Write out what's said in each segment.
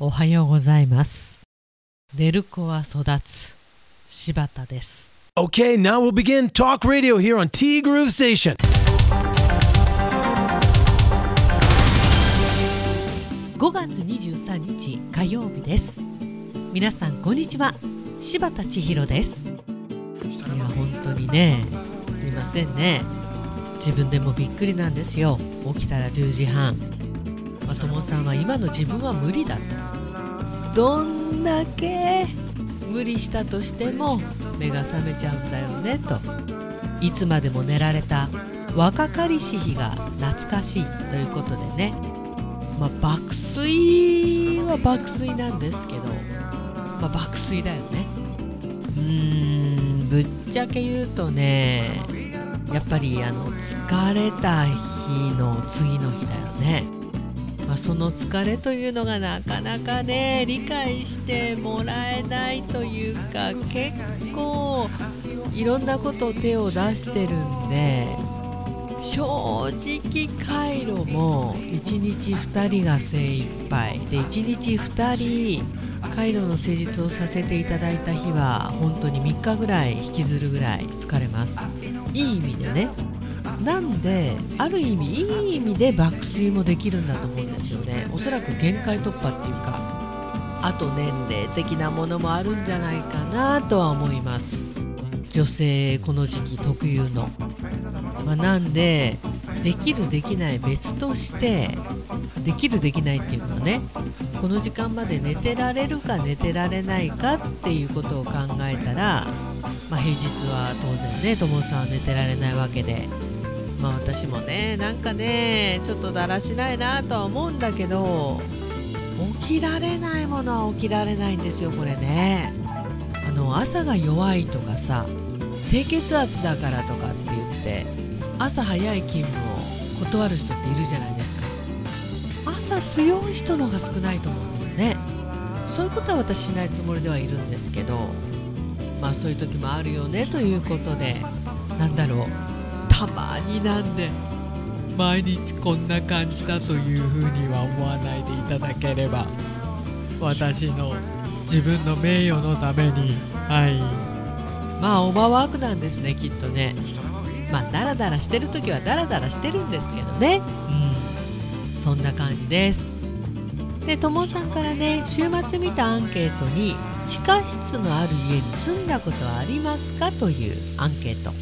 おはようございます。寝る子は育つ柴田です。Okay, now we'll begin talk radio here on T Groove Station. 5月23日火曜日です。皆さんこんにちは。柴田千尋です。いや本当にね、すいませんね。自分でもびっくりなんですよ。起きたら10時半。まともさんは今の自分は無理だと。どんだけ無理したとしても目が覚めちゃうんだよねと。いつまでも寝られた若かりし日が懐かしいということでね、まあ、爆睡は爆睡なんですけど、まあ、爆睡だよね。うーんぶっちゃけ言うとねやっぱりあの疲れた日の次の日だよね。その疲れというのがなかなかね理解してもらえないというか結構いろんなこと手を出してるんで正直回路も1日2人が精一杯。で1日2人回路の施術をさせていただいた日は本当に3日ぐらい引きずるぐらい疲れます。いい意味でね。なんである意味いい意味で爆睡もできるんだと思うんですよね。おそらく限界突破っていうかあと年齢的なものもあるんじゃないかなとは思います。女性この時期特有の、まあ、なんでできるできない別としてできるできないっていうのはねこの時間まで寝てられるか寝てられないかっていうことを考えたら、まあ、平日は当然ね友さんは寝てられないわけでまあ私もねなんかねちょっとだらしないなとは思うんだけど起きられないものは起きられないんですよこれね。あの朝が弱いとかさ低血圧だからとかって言って朝早い勤務を断る人っているじゃないですか。朝強い人の方が少ないと思うんだよね。そういうことは私しないつもりではいるんですけどまあそういう時もあるよねということでなんだろう。たまになんで毎日こんな感じだというふうには思わないでいただければ私の自分の名誉のために。はい。まあオーバーワークなんですねきっとね。まあダラダラしてる時はダラダラしてるんですけどね。うん。そんな感じです。でともさんからね週末見たアンケートに地下室のある家に住んだことはありますか？というアンケート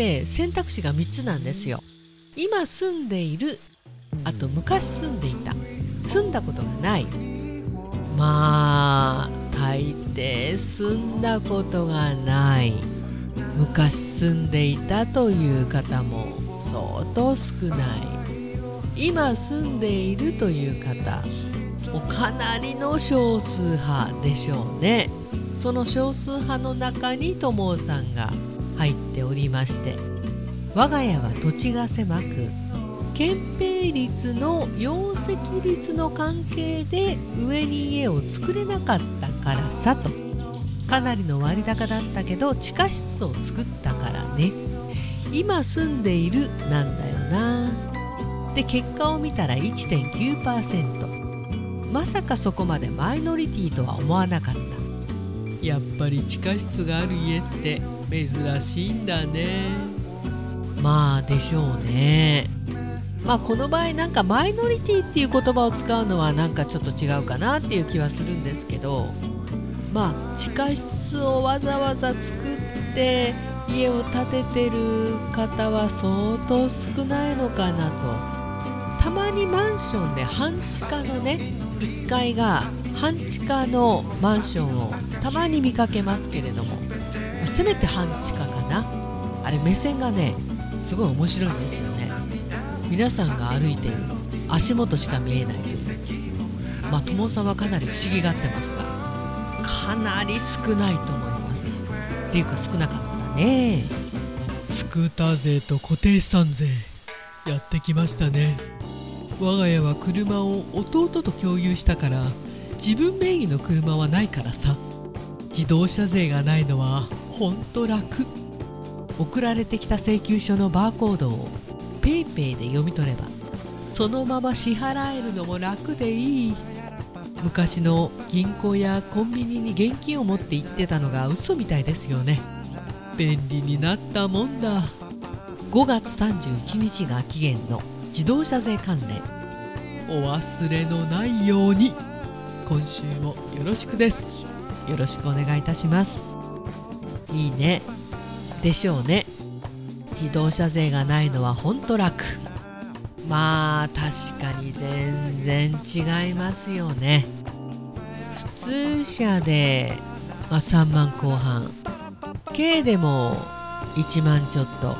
で選択肢が3つなんですよ。今住んでいるあと昔住んでいた。住んだことがない。まあ大抵住んだことがない。昔住んでいたという方も相当少ない。今住んでいるという方もうかなりの少数派でしょうね。その少数派の中に友さんが入っておりまして我が家は土地が狭く憲兵率の容積率の関係で上に家を作れなかったからさとかなりの割高だったけど地下室を作ったからね。今住んでいるなんだよな。で結果を見たら1.9%まさかそこまでマイノリティとは思わなかった。やっぱり地下室がある家って珍しいんだね。まあでしょうね。まあこの場合なんかマイノリティっていう言葉を使うのはなんかちょっと違うかなっていう気はするんですけど。まあ地下室をわざわざ作って家を建ててる方は相当少ないのかなと。たまにマンションで半地下のね1階が半地下のマンションをたまに見かけますけれども。せめて半地下かな。あれ目線がねすごい面白いんですよね。皆さんが歩いている足元しか見えないという。まあ友さんはかなり不思議がってますがかなり少ないと思います。っていうか少なかったね。スクーター税と固定資産税。やってきましたね。我が家は車を弟と共有したから自分名義の車はないからさ。自動車税がないのはほんと楽。送られてきた請求書のバーコードを PayPay で読み取ればそのまま支払えるのも楽でいい。昔の銀行やコンビニに現金を持って行ってたのが嘘みたいですよね。便利になったもんだ。5月31日が期限の自動車税関連。お忘れのないように。今週もよろしくです。よろしくお願いいたします。いいね。でしょうね。自動車税がないのはほんと楽。まあ確かに全然違いますよね。普通車で、まあ、3万後半。軽でも1万ちょっと。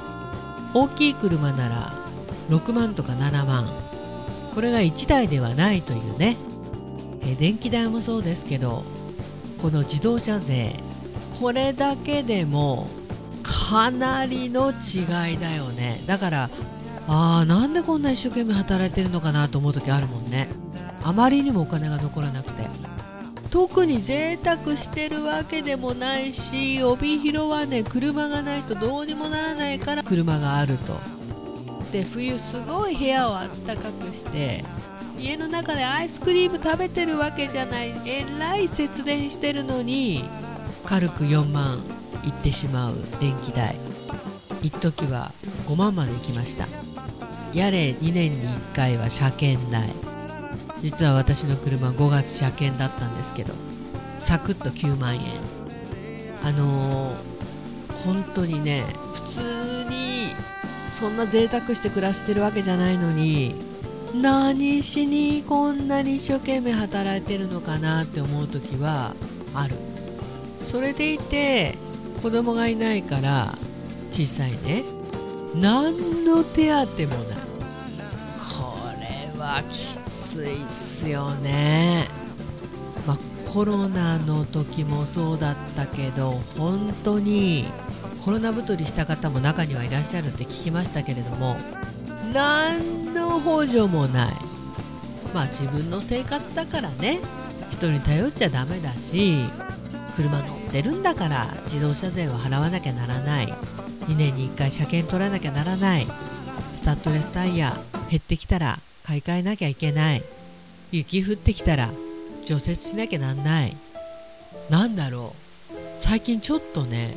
大きい車なら6万とか7万。これが1台ではないというね。え電気代もそうですけどこの自動車税これだけでもかなりの違いだよね。だからあーなんでこんな一生懸命働いてるのかなと思う時あるもんね。あまりにもお金が残らなくて。特に贅沢してるわけでもないし帯広はね車がないとどうにもならないから車があると。で冬すごい部屋をあったかくして家の中でアイスクリーム食べてるわけじゃない。えらい節電してるのに軽く4万いってしまう電気代。一時は5万まで行きました。やれ2年に1回は車検代。実は私の車5月車検だったんですけどサクッと9万円。あのー、本当にね普通にそんな贅沢して暮らしてるわけじゃないのに何しにこんなに一生懸命働いてるのかなって思う時はある。それでいて子供がいないから小さいね。何の手当もない。これはきついっすよね、まあ、コロナの時もそうだったけど本当にコロナ太りした方も中にはいらっしゃるって聞きましたけれども何の補助もない。まあ自分の生活だからね。人に頼っちゃダメだし車乗ってるんだから自動車税は払わなきゃならない。2年に1回車検取らなきゃならない。スタッドレスタイヤ減ってきたら買い替えなきゃいけない。雪降ってきたら除雪しなきゃなんない。なんだろう。最近ちょっとね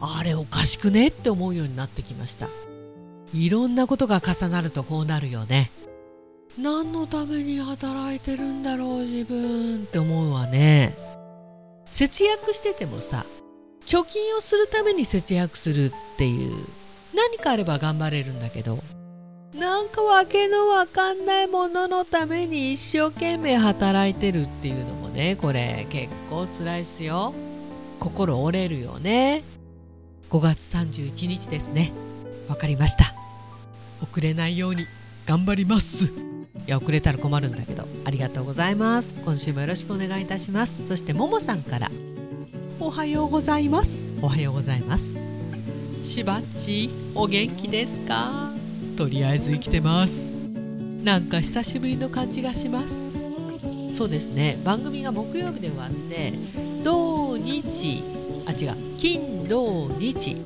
あれおかしくねって思うようになってきました。いろんなことが重なるとこうなるよね。何のために働いてるんだろう自分って思うわね。節約しててもさ貯金をするために節約するっていう何かあれば頑張れるんだけどなんかわけのわかんないもののために一生懸命働いてるっていうのもねこれ結構辛いっすよ。心折れるよね。5月31日ですね。わかりました。遅れないように。頑張ります。いや遅れたら困るんだけどありがとうございます。今週もよろしくお願いいたします。そしてももさんからおはようございます。おはようございます。しばっちお元気ですか？とりあえず生きてます。なんか久しぶりの感じがします。そうですね。番組が木曜日で終わって土日あ違う金土日。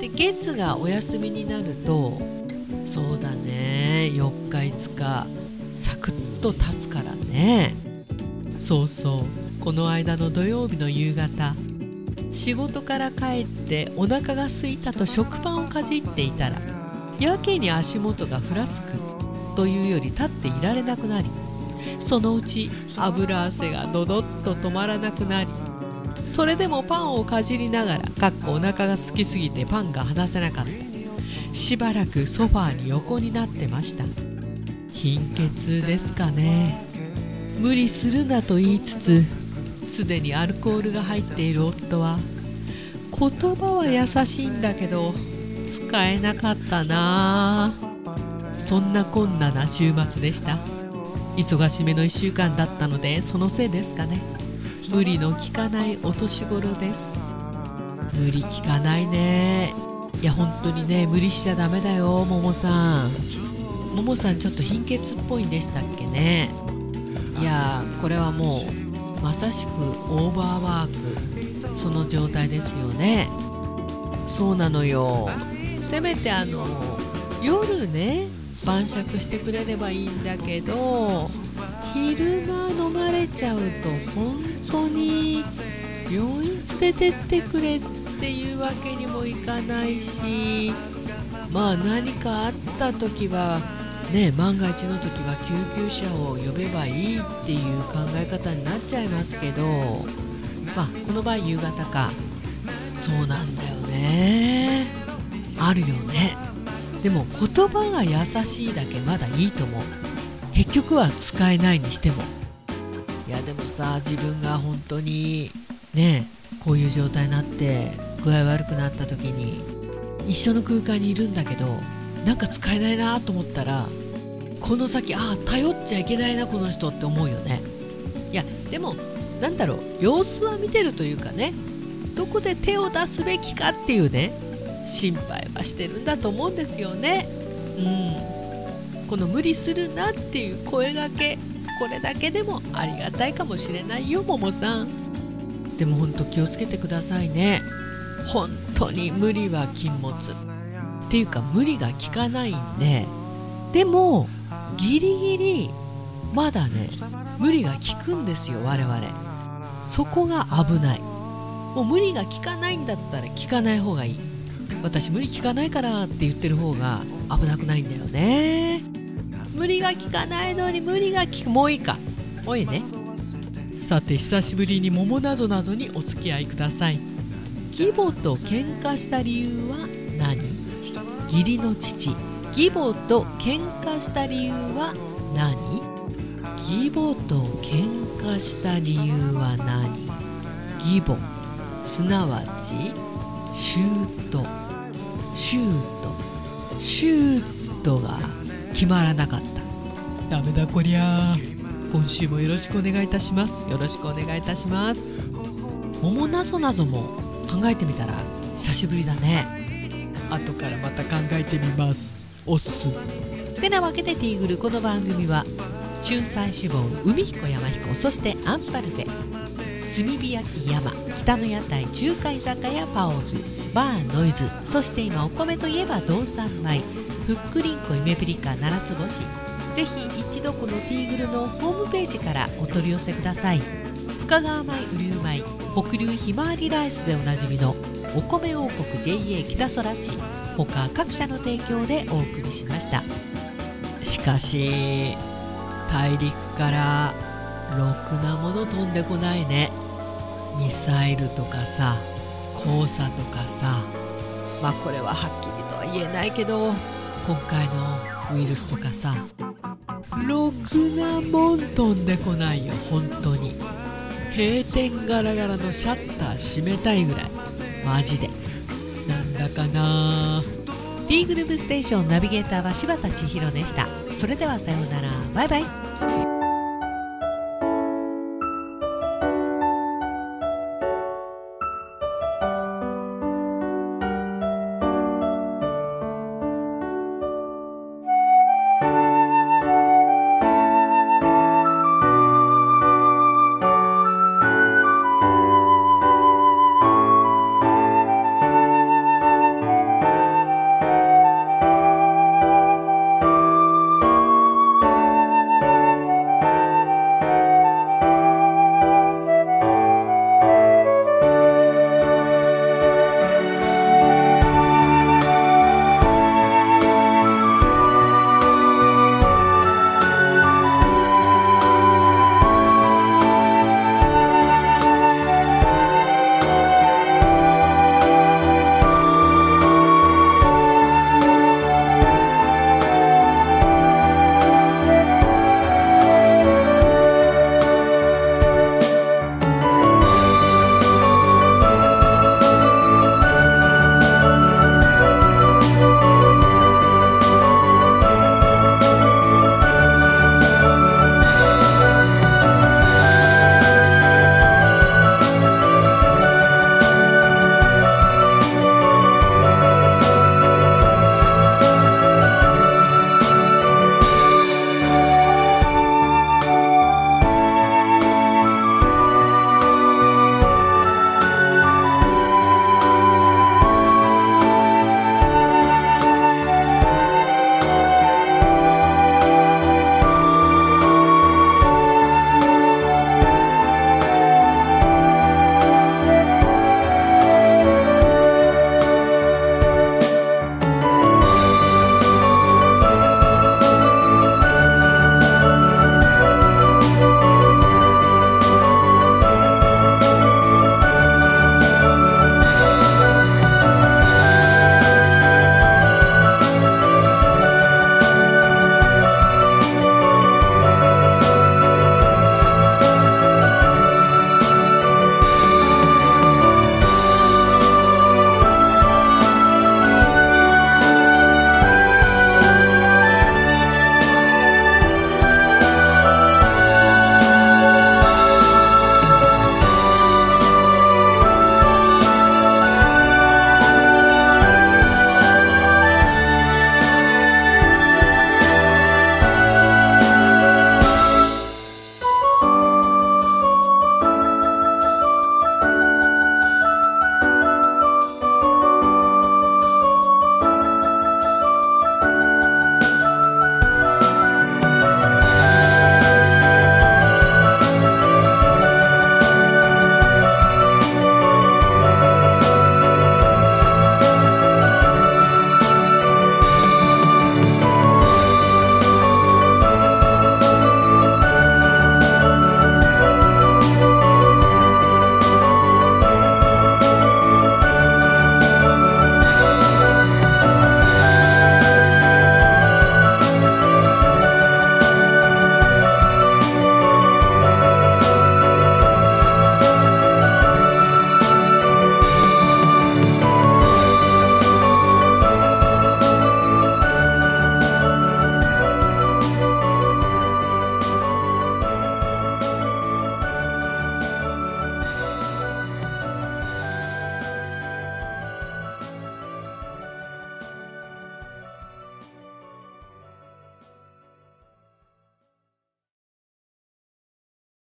で月がお休みになるとそうだね。4日5日。サクッと経つからね。そうそう。この間の土曜日の夕方。仕事から帰ってお腹が空いたと食パンをかじっていたらやけに足元がふらつく。というより立っていられなくなりそのうち油汗がドドッと止まらなくなりそれでもパンをかじりながらかっこお腹が空きすぎてパンが離せなかった。しばらくソファーに横になってました。貧血ですかね。無理するなと言いつつすでにアルコールが入っている夫は言葉は優しいんだけど使えなかったな。そんなこんな週末でした。忙しめの1週間だったのでそのせいですかね。無理の効かないお年頃です。無理効かないね。いや本当にね無理しちゃダメだよももさん。ももさんちょっと貧血っぽいんでしたっけね。いやこれはもうまさしくオーバーワークその状態ですよね。そうなのよ。せめてあの夜ね晩酌してくれればいいんだけど昼間飲まれちゃうと本当に病院連れてってくれってていうわけにもいかないしまあ何かあった時はね万が一の時は救急車を呼べばいいっていう考え方になっちゃいますけどまあこの場合夕方か。そうなんだよね。あるよね。でも言葉が優しいだけまだいいと思う。結局は使えないにしても。いやでもさ自分が本当にねこういう状態になって具合悪くなった時に一緒の空間にいるんだけどなんか使えないなと思ったらこの先ああ頼っちゃいけないなこの人って思うよね。いやでもなんだろう様子は見てるというかねどこで手を出すべきかっていうね心配はしてるんだと思うんですよね。うん。この無理するなっていう声がけこれだけでもありがたいかもしれないよももさん。でもほんと気をつけてくださいね。本当に無理は禁物。っていうか無理が効かないんで。でもギリギリまだね無理が効くんですよ我々。そこが危ない。もう無理が効かないんだったら効かない方がいい。私無理効かないからって言ってる方が危なくないんだよね。無理が効かないのに無理が効く。もういいか。もういいね。さて久しぶりに桃なぞなぞにお付き合いください。義母と喧嘩した理由は何？義理の父義母と喧嘩した理由は何？義母と喧嘩した理由は何？義母すなわちシュートシュートシュートが決まらなかった。ダメだこりゃ。今週もよろしくお願いいたします。よろしくお願いいたします。桃なぞなぞも考えてみたら久しぶりだね。後からまた考えてみます。おっす。てなわけでティーグルこの番組は春菜志望海彦山彦そしてアンパルフェ炭火焼き山北の屋台中華居酒屋パオズバーノイズそして今お米といえば道産米ふっくりんこ夢ピリカ七つ星。ぜひ一度このティーグルのホームページからお取り寄せください深川米雨竜米北流ひまわりライスでおなじみのお米王国 JA 北空地他各社の提供でお送りしました。しかし大陸からろくなもの飛んでこないね。ミサイルとかさ黄砂とかさ。まあこれははっきりとは言えないけど今回のウイルスとかさ。ろくなもん飛んでこないよ本当に。閉店ガラガラのシャッター閉めたいぐらい。マジで。なんだかな。ー D グループステーションナビゲーターは柴田千尋でした。それではさようなら。バイバイ。